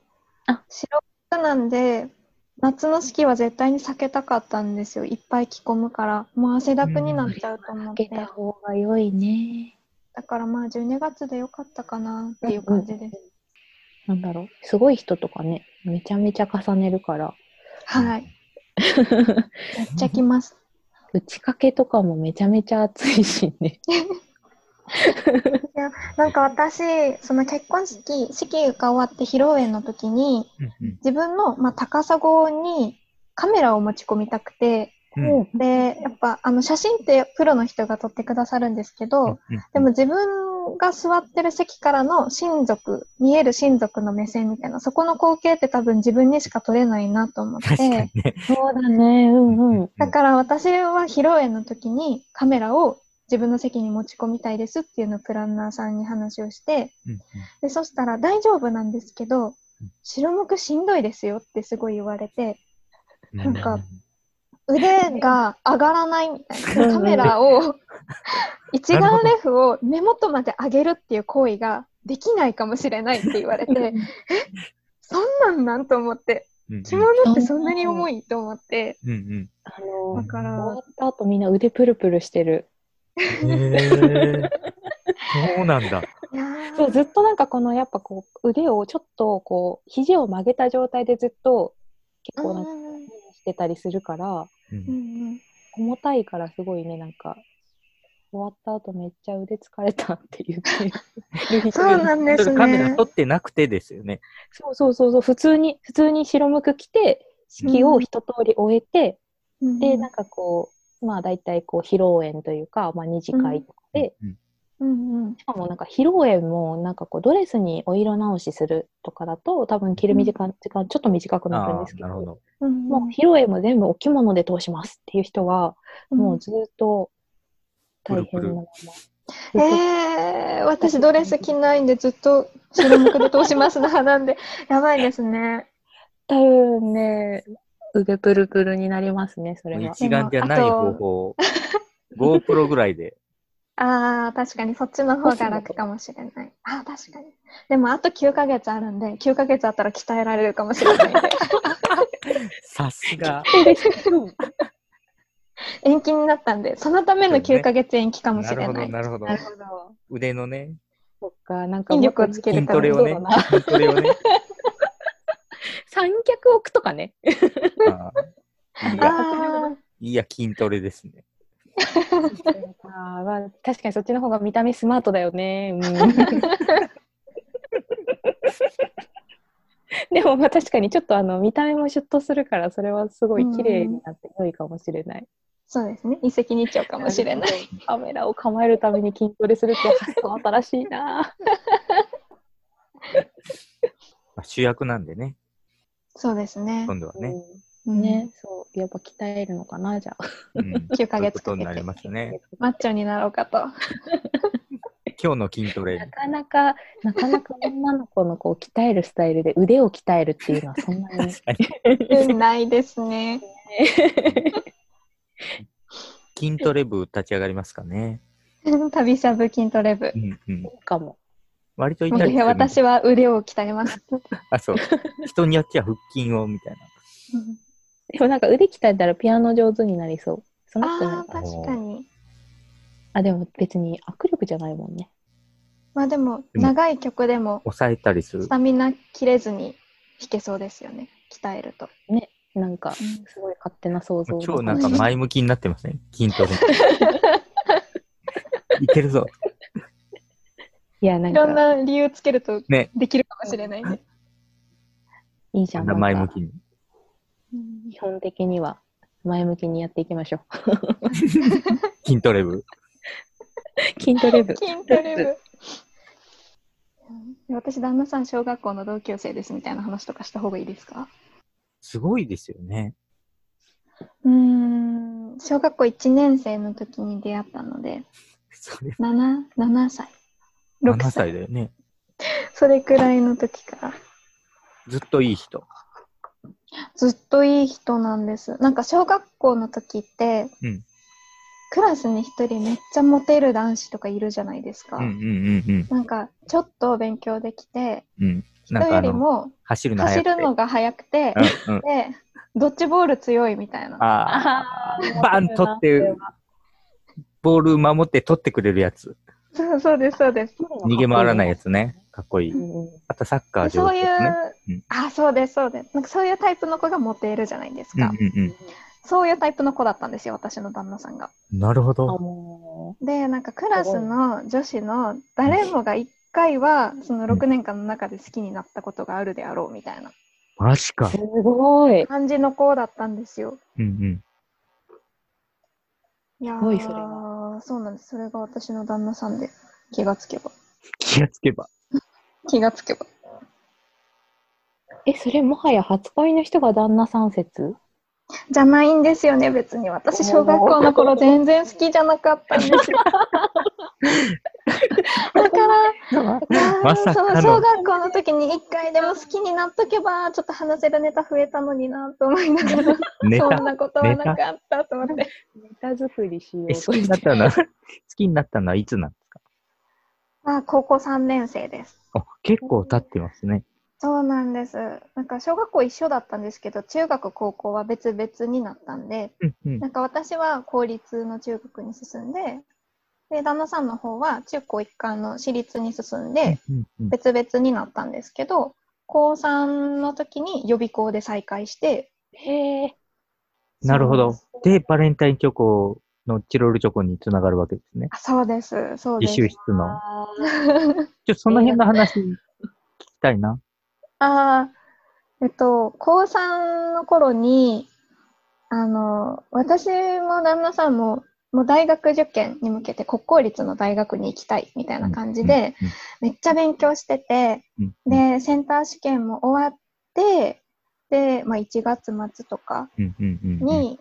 S1: あ
S2: 白服なんで、夏の式は絶対に避けたかったんですよ。いっぱい着込むから。もう汗だくになっちゃうと思って。
S1: かけた方が良いね。
S2: だからまあ12月でよかったかなっていう感じです。
S1: なんだろう。すごい人とかね、めちゃめちゃ重ねるから。
S2: はい。めっちゃ着ます。
S1: 打ち掛けとかもめちゃめちゃ暑いしね。
S2: いや、なんか私、その結婚式、式が終わって披露宴の時に、
S3: うん
S2: 自分の、まあ、高砂にカメラを持ち込みたくて、
S3: うん。うん。
S2: で、やっぱあの写真ってプロの人が撮ってくださるんですけど、
S3: うん
S2: でも自分が座ってる席からの親族、見える親族の目線みたいな、そこの光景って多分自分にしか撮れないなと思っ
S3: 確かに
S2: て、
S3: ね。
S1: そうだね。うんうん。
S2: だから私は披露宴の時にカメラを自分の席に持ち込みたいですっていうのをプランナーさんに話をして、
S3: うん
S2: で、そしたら大丈夫なんですけど
S3: うん、
S2: 白むくしんどいですよってすごい言われて、
S3: うん
S2: なんか腕が上がらないみたいな。
S1: うん
S2: カメラを、一眼レフを目元まで上げるっていう行為ができないかもしれないって言われて、そんなんなんと思って、着物ってそんなに重いと思って、
S3: うんうん。
S1: あの、
S2: だから
S1: 終わった後みんな腕プルプルしてる。
S3: そうなんだ。
S1: そう、ずっとなんかこのやっぱこう腕をちょっとこう肘を曲げた状態でずっと結構なんか
S2: うん
S1: してたりするから、
S3: うん
S1: 重たいからすごいね、なんか終わった後めっちゃ腕疲れたって言って る人
S2: そうなんです
S3: それカメラ
S2: ね
S3: 撮。ってなくてですよね。
S1: そうそうそうそう、普通に、普通に白むく着て、式を一通り終えて、
S2: うん
S1: で、なんかこう、まあ大体こう披露宴というか、まあ二次会とかで、
S3: うん
S2: うんうん
S1: しかもなんか披露宴もなんかこうドレスにお色直しするとかだと多分着る時間,、時間ちょっと短くなるんですけど
S3: なるほど。
S2: うん
S1: もう披露宴も全部お着物で通しますっていう人は、もうずっと大変なまま。
S2: えー、私ドレス着ないんでずっと 白むくで通しますな派なんで、やばいですね。
S1: 多分ね、腕プルプルになりますね、それは。
S3: 一眼じゃない方法。GoPro ぐらいで。
S2: ああ、確かにそっちの方が楽かもしれない。ああ、確かに。でもあと9ヶ月あるんで、9ヶ月あったら鍛えられるかもしれないんで、
S3: さすが。
S2: 延期になったんで、そのための9ヶ月延期かもしれない。
S3: なるほど
S1: な。るほど。
S3: 腕のね、
S1: そっか、なんか
S2: 筋力をつける
S3: 筋
S2: ために
S3: トレをね
S1: そうだな、
S3: 筋トレをね。
S1: 三脚置くとかね。
S3: あ
S2: あ
S3: いいや、筋トレですね。
S1: あーまあ、確かにそっちの方が見た目スマートだよね。うん、でもまあ確かにちょっとあの見た目もシュッとするからそれはすごい綺麗になって良いかもしれない。
S2: そうですね。一石二鳥かもしれない。
S1: カメラを構えるために筋トレするって発想新しいな。
S3: まあ主役なんでね、
S2: そうですね。
S3: 今度はね。
S2: うん
S1: ね、そう、やっぱ鍛えるのかな、じゃあ。
S3: うん、
S2: 9ヶ月
S3: そういうことにな
S2: かけて
S3: りますね。
S2: マッチョになろうかと。
S3: 今日の筋トレ
S1: な。かなか、なかなか女の子のこう鍛えるスタイルで腕を鍛えるっていうのはそんなに。
S3: に。
S2: ないですね。
S3: 筋トレ部立ち上がりますかね。
S2: 旅サブ筋トレ部
S3: う。んうん。
S1: かも。
S3: 割とい。
S2: 私は腕を鍛えます。
S3: あ、そう。人によっては腹筋をみたいな。
S1: でもなんか腕鍛えたらピアノ上手になりそう。その
S2: ああ、確かに。
S1: あ、でも別に握力じゃないもんね。
S2: まあでも、長い曲でも
S3: 抑えたりする
S2: ス。タミナ切れずに弾けそうですよね。鍛えると。
S1: なんか、すごい勝手な想像だ
S3: 超なんか前向きになってますね。筋トレ。いけるぞ。
S1: いや、なん
S2: いろん
S1: か、
S2: な理由つけると
S3: ね。
S2: できるかもしれないね。
S1: いいじゃん。んか
S3: 向きに。
S1: 基本的には前向きにやっていきましょ
S3: 筋トレ部？
S1: う。筋トレ部。
S2: 筋トレ部。うん私、旦那さん、小学校の同級生ですみたいな話とかした方がいいですか？
S3: すごいですよね。
S2: うーん、小学校1年生の時に出会ったので、
S3: それ、
S2: 7, 7歳、6
S3: 7
S2: 歳、
S3: 歳だよね。
S2: それくらいの時から。
S3: ずっといい人。
S2: ずっといい人なんです。なんか小学校の時って、
S3: うん
S2: クラスに一人めっちゃモテる男子とかいるじゃないですか。
S3: うんうんうんうん。
S2: なんかちょっと勉強できて、
S3: うん。
S2: 人よりも
S3: 走るの
S2: が速くて、
S3: うんうん。
S2: で、ドッジボール強いみたいな。
S3: ああ、バン取って、ボール守って取ってくれるやつ。
S2: そうそうです、そうです。
S3: 逃げ回らないやつね。かっこいい。
S1: うんうん
S3: あとサッカー
S2: でそういう、
S3: 上手ですね。うん
S2: あ、そうです、そうです。なんかそういうタイプの子がモテるじゃないですか。
S3: うんうん
S2: そういうタイプの子だったんですよ、私の旦那さんが。
S3: うん。なるほ
S1: あ
S3: ど。
S1: も
S2: で、なんかクラスの女子の誰もが1回は、その6年間の中で好きになったことがあるであろうみたいな
S3: マジか
S1: う。すごい。
S2: 感じの子だったんですよ。
S3: うんうん。
S2: いや
S1: すごいそれ
S2: ー、そうなんです。それが私の旦那さんで、気がつけば。
S3: 気がつけば。
S2: 気がつけば。
S1: え、それもはや初恋の人が旦那さん説？
S2: じゃないんですよね、別に。私、小学校の頃全然好きじゃなかったんですよ。だから、
S3: まさ
S2: その。小学校の時に一回でも好きになっとけば、ちょっと話せるネタ増えたのになと思いながら。そんなことはなかったと思って。
S1: ネタ作りしよう
S3: え、
S1: と
S3: 好きになったの？は、好きになったのはいつなんですか
S2: あ、高校3年生です。
S3: あ、結構経ってますね。
S2: そうなんです。なんか小学校一緒だったんですけど、中学、高校は別々になったんで、
S3: うんうん。
S2: なんか私は公立の中学に進んで、で、旦那さんの方は中高一貫の私立に進んで、
S3: うんうん
S2: 別々になったんですけど、高3の時に予備校で再会して、
S1: へえ。
S3: なるほど。で、バレンタインチョコのチロルチョコにつながるわけですね。
S2: あそうです、そうです。
S3: 自習室の。ちょ、その辺の話聞きたいな。
S2: ああ、えっと、高3の頃に、あの、私も旦那さんも、もう大学受験に向けて国公立の大学に行きたいみたいな感じで、めっちゃ勉強してて、
S3: うん、うん、
S2: で、センター試験も終わって、で、まあ1月末とか
S3: うん、うん、うんうん。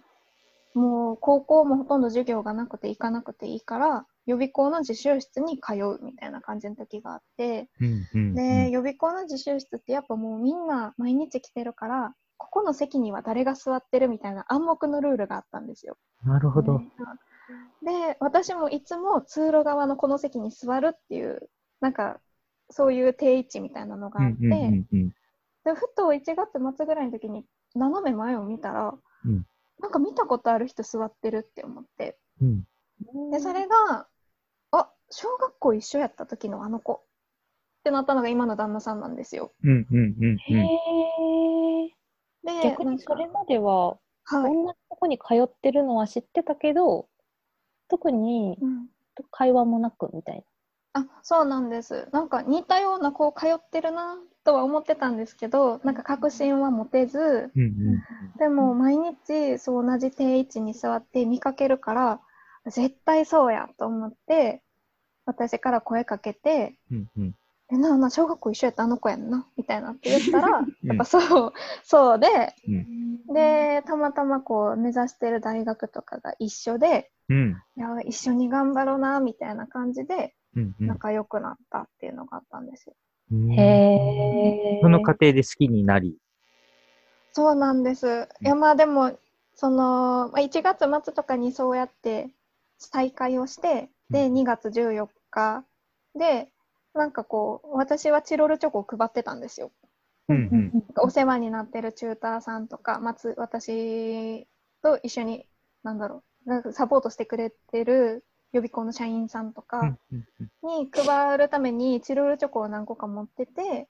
S2: に、もう高校もほとんど授業がなくて行かなくていいから、予備校の自習室に通うみたいな感じの時があって、
S3: うん、うん。
S2: で、予備校の自習室ってやっぱもうみんな毎日来てるから、ここの席には誰が座ってるみたいな暗黙のルールがあったんですよ。
S3: なるほど。
S2: で、私もいつも通路側のこの席に座るっていう、なんかそういう定位置みたいなのがあって、
S3: うん、うん、うんうん。
S2: でふと1月末ぐらいの時に斜め前を見たら、
S3: うん
S2: なんか見たことある人座ってるって思って、
S3: うん。
S2: で、それが、あ、小学校一緒やった時のあの子ってなったのが今の旦那さんなんですよ。
S3: うん、うん、うん、
S1: へ
S3: うん。
S1: え。
S2: で、
S1: 逆にそれまでは、
S2: はい。
S1: 同じとこに通ってるのは知ってたけど、特に
S2: うん
S1: 会話もなくみたい
S2: あ、そうなんです。なんか似たような子通ってるなとは思ってたんですけど、なんか確信は持てず、
S3: うん、うん。
S2: でも毎日そう同じ定位置に座って見かけるから、絶対そうやと思って、私から声かけて、
S3: うん、うん。
S2: え、な小学校一緒やったあの子やんな、みたいなって言ったら、やっぱそう、そうで、
S3: うん。
S1: な。
S2: で、たまたまこう目指してる大学とかが一緒で、
S3: うん。
S2: いや、一緒に頑張ろうな、みたいな感じで
S3: うん、うん。
S2: 仲良くなったっていうのがあったんですよ。
S3: うん
S1: へえ。
S3: その過程で好きになり。
S2: そうなんです。いや、まあでも、その、まあ、1月末とかにそうやって再会をして、で、
S3: うん
S2: 2月14日で、なんかこう、私はチロルチョコを配ってたんですよ。
S3: うん、うん。
S2: お世話になってるチューターさんとか、松私と一緒に、なんだろう、なんかサポートしてくれてる予備校の社員さんと
S3: う
S2: か。に配るためにチロルチョコを何個か持ってて、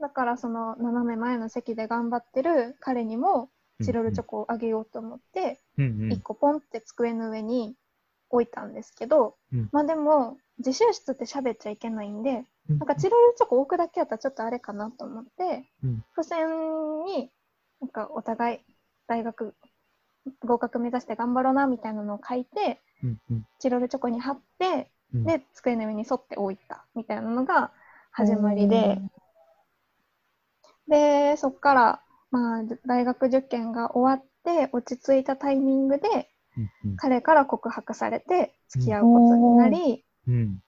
S2: だからその斜め前の席で頑張ってる彼にもチロルチョコをあげようと思って、
S3: うん、うん。
S2: 1個ポンって机の上に置いたんですけど、
S3: うん
S2: まあでも、自習室って喋っちゃいけないんで、
S3: うん
S2: なんかチロルチョコ置くだけやったらちょっとあれかなと思って、
S3: うん
S2: 付箋になんかお互い大学合格目指して頑張ろうなみたいなのを書いて、
S3: うん、うん。
S2: チロルチョコに貼って、
S3: うん
S2: で、机の上に沿って置いたみたいなのが始まりで、で、そっから、まあ、大学受験が終わって落ち着いたタイミングで、
S3: うん、
S2: 彼から告白されて付き合うことになり、
S3: うん。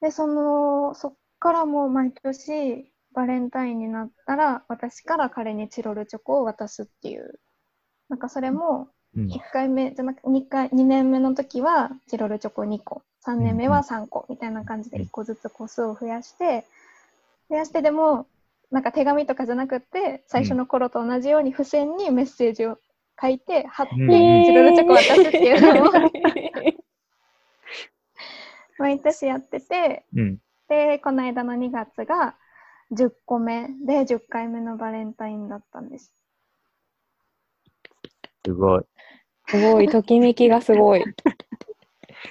S2: で、その、そっからもう毎年バレンタインになったら、私から彼にチロルチョコを渡すっていう。なんかそれも、
S3: うん。
S2: 1回目じゃなく2回、2年目の時はチロルチョコ2個、3年目は3個みたいな感じで1個ずつ個数を増やして、増やしてでも、なんか手紙とかじゃなくって最初の頃と同じように付箋にメッセージを書いて貼って
S3: うん
S2: チロルチョコ渡すっていうのを 毎年やってて
S3: うん。
S2: でこの間の2月が10個目で10回目のバレンタインだったんです。
S3: すごい。
S1: すごい、ときめきがすごい。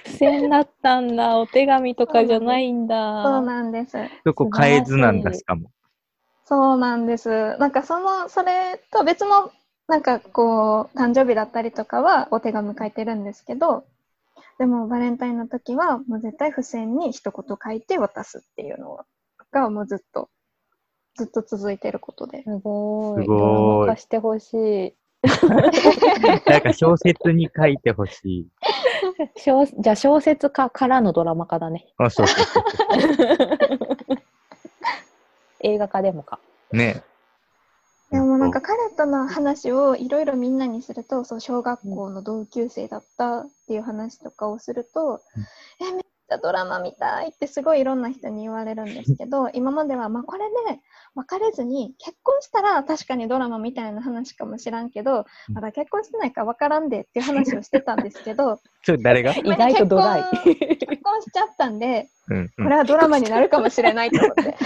S1: 付箋だったんだ、お手紙とかじゃないんだ。
S2: そうなんです。
S3: そこ変えずなんだ、
S1: し
S3: かも。
S2: そうなんです。なんかその、それと別の、なんかこう、誕生日だったりとかはお手紙書いてるんですけど、でもバレンタインの時はもう絶対付箋に一言書いて渡すっていうのがもうずっと、ずっと続いてることで。
S1: すごい。
S3: すごい
S1: してほしい。
S3: なんか小説に書いてほしい。
S1: 小じゃあ小説家からのドラマ化だね。
S3: あ、そうそうそう
S1: 映画化でもか。
S3: ね。
S2: でもなんか彼との話をいろいろみんなにすると、そう小学校の同級生だったっていう話とかをすると、え、めっちゃドラマ見たいってすごいいろんな人に言われるんですけど、今まではまあこれで別れずに結婚したら確かにドラマみたいな話かもしらんけど、
S3: うん
S2: まだ結婚してないから分からんでっていう話をしてたんですけど、
S3: それ誰が？
S1: 意外とドライ。
S2: 結婚しちゃったんで、これはドラマになるかもしれないと思って。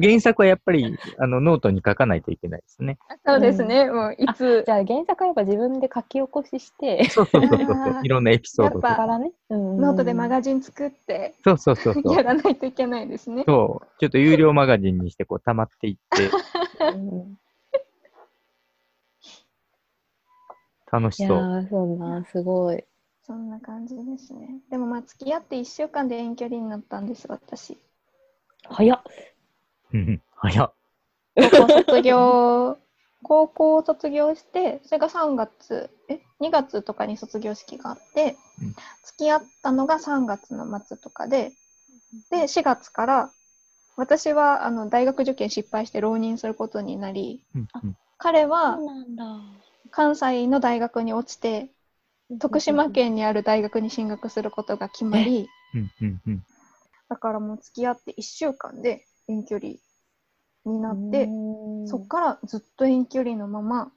S3: 原作はやっぱりあのノートに書かないといけないですね。
S2: そうですね、もういつ
S1: じゃあ原作はやっぱ自分で書き起こしして、
S3: そうそうそうそういろんなエピソードと
S2: やっぱ
S3: か。
S1: からね。うん
S2: ノートでマガジン作って
S3: そうそうそうそう
S2: や。らないといけないですね。
S3: そう。ちょっと有料マガジンにしてこう溜まっていって
S1: うん
S3: 楽しそう。
S1: いそうな、すごい。
S2: そんな感じですね。でもまあ付き合って1週間で遠距離になったんです、私。
S1: 早っ。
S3: うん。早っ。
S2: 高校卒業、高校を卒業して、それが3月、え、2月とかに卒業式があって、
S3: うん。
S2: 付き合ったのが3月の末とかで、で、4月から、私はあの大学受験失敗して浪人することになり、
S3: うんうん。
S2: 彼は。関西の大学に落ちて、徳島県にある大学に進学することが決まり、
S3: うんうんうん。
S2: だからもう付き合って1週間で遠距離になって、そっからずっと遠距離のまま、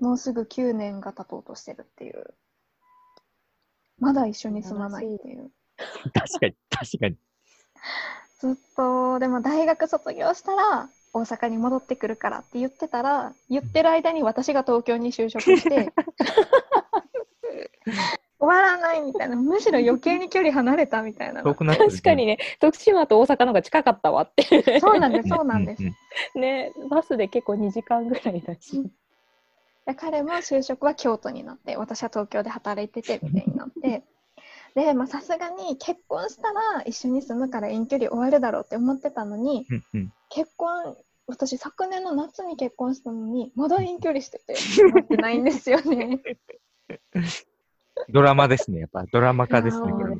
S2: もうすぐ9年が経とうとしてるっていう。まだ一緒に住まないっていう。
S3: 確かに、確かに。
S2: ずっと、でも大学卒業したら、大阪に戻ってくるからって言ってたら、言ってる間に私が東京に就職して、終わらないみたいな、むしろ余計に距離離れたみたいな。
S3: 遠くなってる
S1: 確かにね、徳島と大阪の方が近かったわって。
S2: そうなんです、そうなんです。
S3: うん
S1: ね、バスで結構2時間ぐらいだし。
S2: で彼も就職は京都になって私は東京で働いててみたいになって でまあさすがに結婚したら一緒に住むから遠距離終わるだろうって思ってたのに
S3: うんうん
S2: 結婚私昨年の夏に結婚したのにまだ遠距離してて思ってないんですよね。
S3: ドラマですね。やっぱドラマ化ですね。これ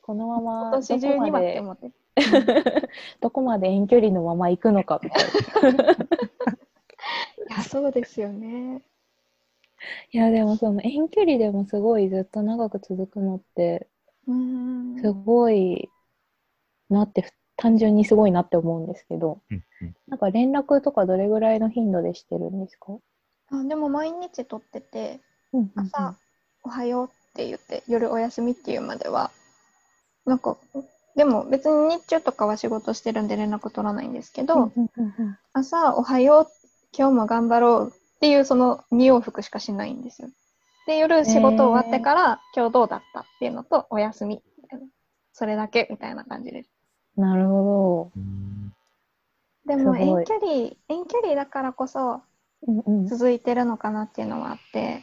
S1: このまま
S2: 今年中にはって思って。
S1: どこまで遠距離のまま行くのかみたいな。
S2: いやそうですよね。
S1: いやでもその遠距離でもすごいずっと長く続くのってすごいなって単純にすごいなって思うんですけど
S3: うんうん
S1: なんか連絡とかどれぐらいの頻度でしてるんですか、
S2: あでも毎日撮ってて
S1: うんうんうん
S2: 朝、おはようって言って夜お休みっていうまではなんかでも別に日中とかは仕事してるんで連絡取らないんですけど、朝おはよう今日も頑張ろうっていうその2往復しかしないんですよ。で夜仕事終わってから、今日どうだったっていうのとお休み。みたいなそれだけみたいな感じです。
S1: なるほ
S3: うん
S2: でも遠距離遠距離だからこそ続いてるのかなっていうのはあって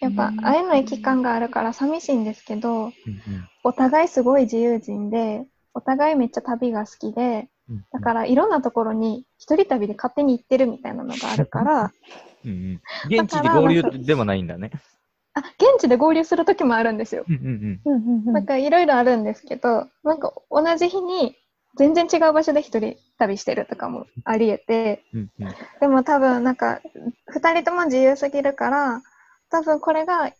S2: やっぱ
S1: うん。
S2: 会えない期間があるから寂しいんですけど、
S3: うんうん。
S2: お互いすごい自由人で、お互いめっちゃ旅が好きで、
S3: うん
S2: だからいろんなところに一人旅で勝手に行ってるみたいなのがあるから、
S3: うんうん。現地で合流でもないんだね。
S2: あ、現地で合流する時もあるんですよ。
S3: うんうん
S1: うん。うんうん
S2: なんかいろいろあるんですけど、なんか同じ日に全然違う場所で一人旅してるとかもあり得て、
S3: うんうん。
S2: でも多分なんか二人とも自由すぎるから、多分これが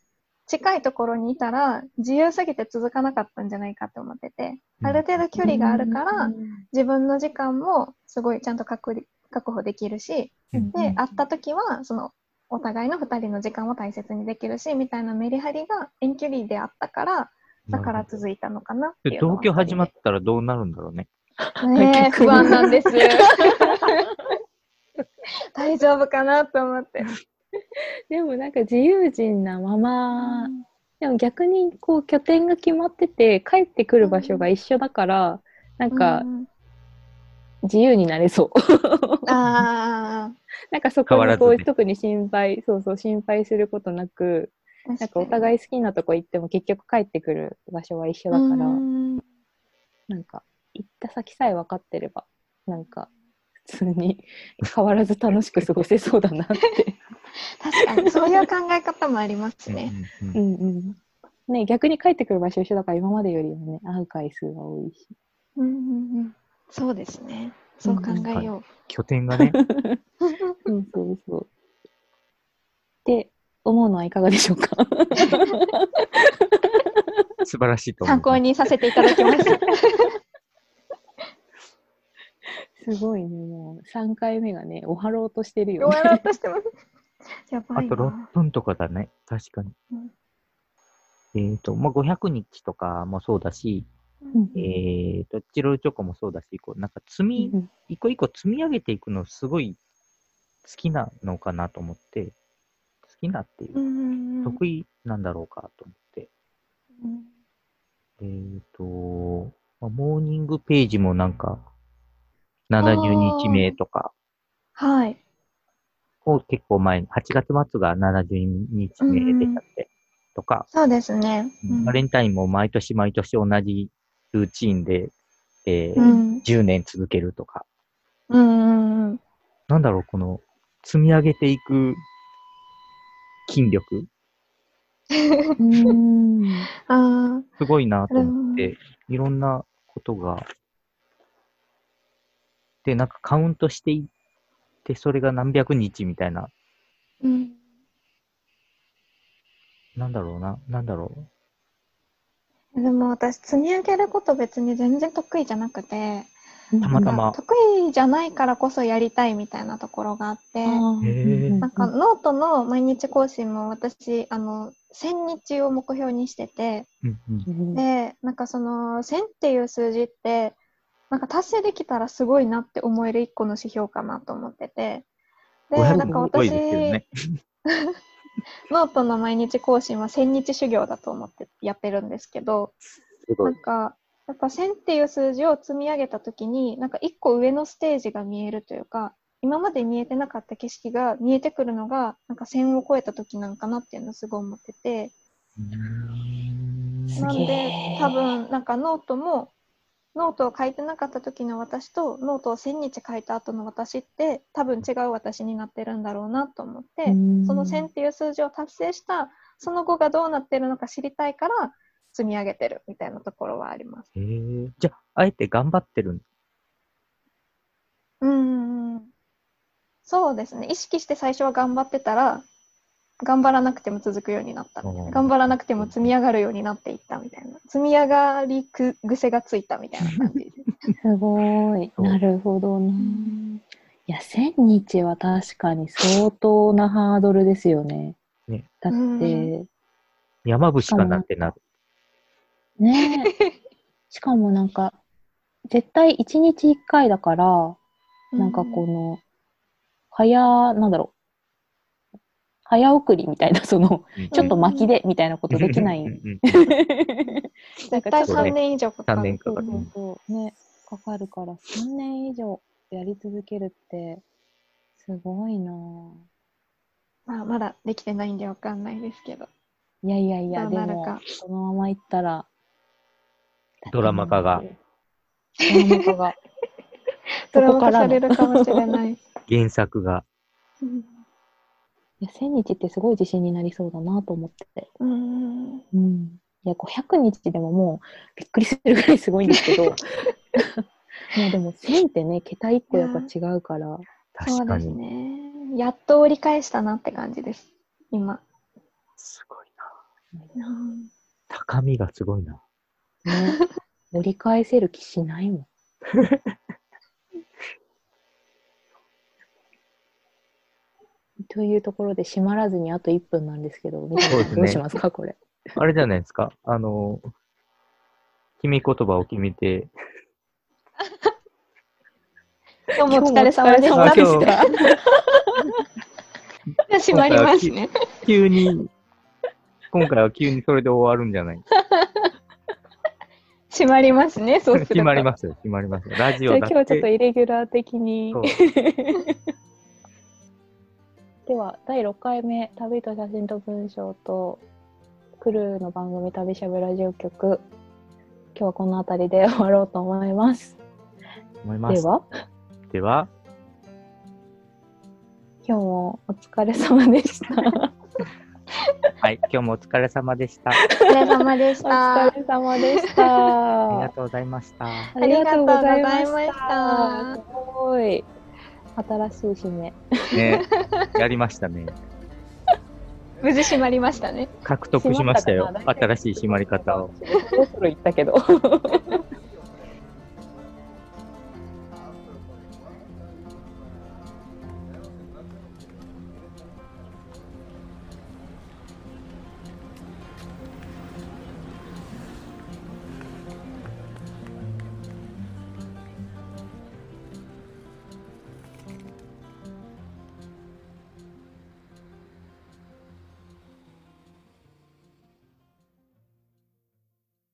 S2: 近いところにいたら自由すぎて続かなかったんじゃないかって思ってて、ある程度距離があるから、自分の時間もすごいちゃんと確保できるし、
S3: うん
S2: で、会った時は、その、お互いの2人の時間を大切にできるし、みたいなメリハリが遠距離であったから、だから続いたのかなっていうのは
S3: 同居始まったらどうなるんだろうね。
S2: ねえ 不安なんです。大丈夫かなと思って。
S1: でもなんか自由人なまま、でも逆にこう拠点が決まってて帰ってくる場所が一緒だから、なんか
S2: うん
S1: 自由になれそう。
S2: あ
S1: なんかそこにこう、特に心配、そうそう心配することなく、
S2: あ、
S1: なんかお互い好きなとこ行っても結局帰ってくる場所は一緒だから、
S2: うん。
S1: なんか行った先さえ分かってれば、なんか普通に変わらず楽しく過ごせそうだなって。
S2: 確かに、そういう考え方もありますね。
S3: うんうん
S1: うんうん。ね逆に帰ってくる場所一緒だから今までよりはね、会う回数が多いし。
S2: うんうんうんそうですね。そう考えよ
S3: 拠点がね、
S1: そ うそうそう。って思うのはいかがでしょうか？
S3: 素晴らしいと
S2: う。
S3: 思う。
S2: 参考にさせていただきました。
S1: すごいね、もう3回目がね、終わろうとしてるよ
S2: 終
S1: ね。
S2: わろうとしてます。やばい
S3: あと6
S2: な。
S3: 分とかだね、確かに。
S2: うん
S3: えっ、と、まあ、500日とかもそうだし、
S1: うん
S3: えっ、と、チロルチョコもそうだし、こう、なんか積み、
S1: うん
S3: 一個一個積み上げていくのすごい好きなのかなと思って、好きなっていうう、
S2: んうん
S3: 得意なんだろうかと思って。
S2: うん
S3: えっ、と、まあモーニングページもなんか、70日目とか、
S2: はい。
S3: を結構前に、8月末が70日目でしたって、とか、
S2: そうですね。うん。
S3: バレンタインも毎年毎年同じルーチンで、えー
S2: うん。
S3: 10年続けるとか、
S2: うんうんうん。
S3: なんだろう、この積み上げていく筋力、
S1: うん。
S2: あ
S3: すごいなと思っ
S2: うん
S3: て、いろんなことが、で、なんかカウントしていって、それが何百日みたいな、
S2: ーうん。
S3: なんだろうな、なんだろう。
S2: でも私、積み上げること別に全然得意じゃなくて、
S3: たまたま。
S2: 得意じゃないからこそやりたいみたいなところがあって、なんかノートの毎日更新も私、あの、1000日を目標にしてて、
S3: うんうん。
S2: で、なんかその1000っていう数字って、なんか達成できたらすごいなって思える一個の指標かなと思ってて、で、
S3: 500
S2: なんか私、
S3: ね。
S2: ノートの毎日更新は1000日修行だと思ってやってるんですけど、ないん。か、やっぱ1000っていう数字を積み上げたときに、なんか一個上のステージが見えるというか、今まで見えてなかった景色が見えてくるのが、なんか1000を超えたときなんかなっていうのをすごい思ってて、なんで多分なんかノートも、ノートを書いてなかった時の私とノートを1000日書いた後の私って多分違う私になってるんだろうなと思って、その1000っていう数字を達成したその後がどうなってるのか知りたいから積み上げてるみたいなところはあります。
S3: へーじゃあ、あえて頑張ってるん
S2: うんうんうん。そうですね。意識して最初は頑張ってたら、頑張らなくても続くようになったみたいな。
S3: うん
S2: 頑張らなくても積み上がるようになっていったみたいな。積み上がりく癖がついたみたいな感じです。
S1: すごい。なるほどな。いや、1000日は確かに相当なハードルですよね。
S3: ね
S1: だって、
S3: 山伏かなってなる。
S1: ねしかもなんか、絶対1日1回だから、なんかこの、早、なんだろう。早送りみたいな、その、ちょっと巻きでみたいなことできない。
S2: 絶対
S3: そうね
S2: 3年以上かかる。
S3: 3年かかる
S1: ね、かかるから、3年以上やり続けるって、すごいなぁ
S2: まあ、まだできてないんでわかんないですけど。
S1: いやいやいや、でも
S2: なるか、
S1: そのままいったら、
S3: ドラマ化が。
S1: ドラマ化が。
S2: ドラマ化されるかもしれない。
S3: 原作が。
S1: や、1000日ってすごい自信になりそうだなと思ってて。
S2: うん
S1: うん。いや、500日でももうびっくりするぐらいすごいんですけど、もうでも1000ってね、桁1個やっぱ違うから、
S2: そうです
S3: 確かに。
S2: ね。やっと折り返したなって感じです。今。
S3: すごい高みがすごいな。
S1: ね、折り返せる気しないもん。というところで閉まらずにあと1分なんですけど、どうしますか、これ？
S3: あれじゃないですか。あの、君言葉を決めて、
S2: 今日もお疲れ様でした。閉まりますね。
S3: 急に、今回は急にそれで終わるんじゃない
S2: 閉まりますね。そうすると。
S3: 決まりますよ、決まりますよ。ラジオだ
S1: 今日はちょっと。イレギュラー的に。では、第6回目、旅と写真と文章と、クルーの番組旅しゃべラジオ局。今日はこの辺りで終わろうと思います。
S3: 思います。
S1: では、
S3: では、
S1: 今日もお疲れ様でした。
S3: はい、今日もお疲れ様でした。
S2: お疲れ様でし
S1: お
S2: た。
S1: 疲れ様でした。
S3: ありがとうございました。
S1: ありがとうございました。
S2: し
S1: すごい。新しい締め。
S3: ね、やりましたね。
S2: 無事閉まりましたね。
S3: 獲得しましたよ。
S1: た
S3: 新しい締まり方を。
S1: そろそろ言ったけど。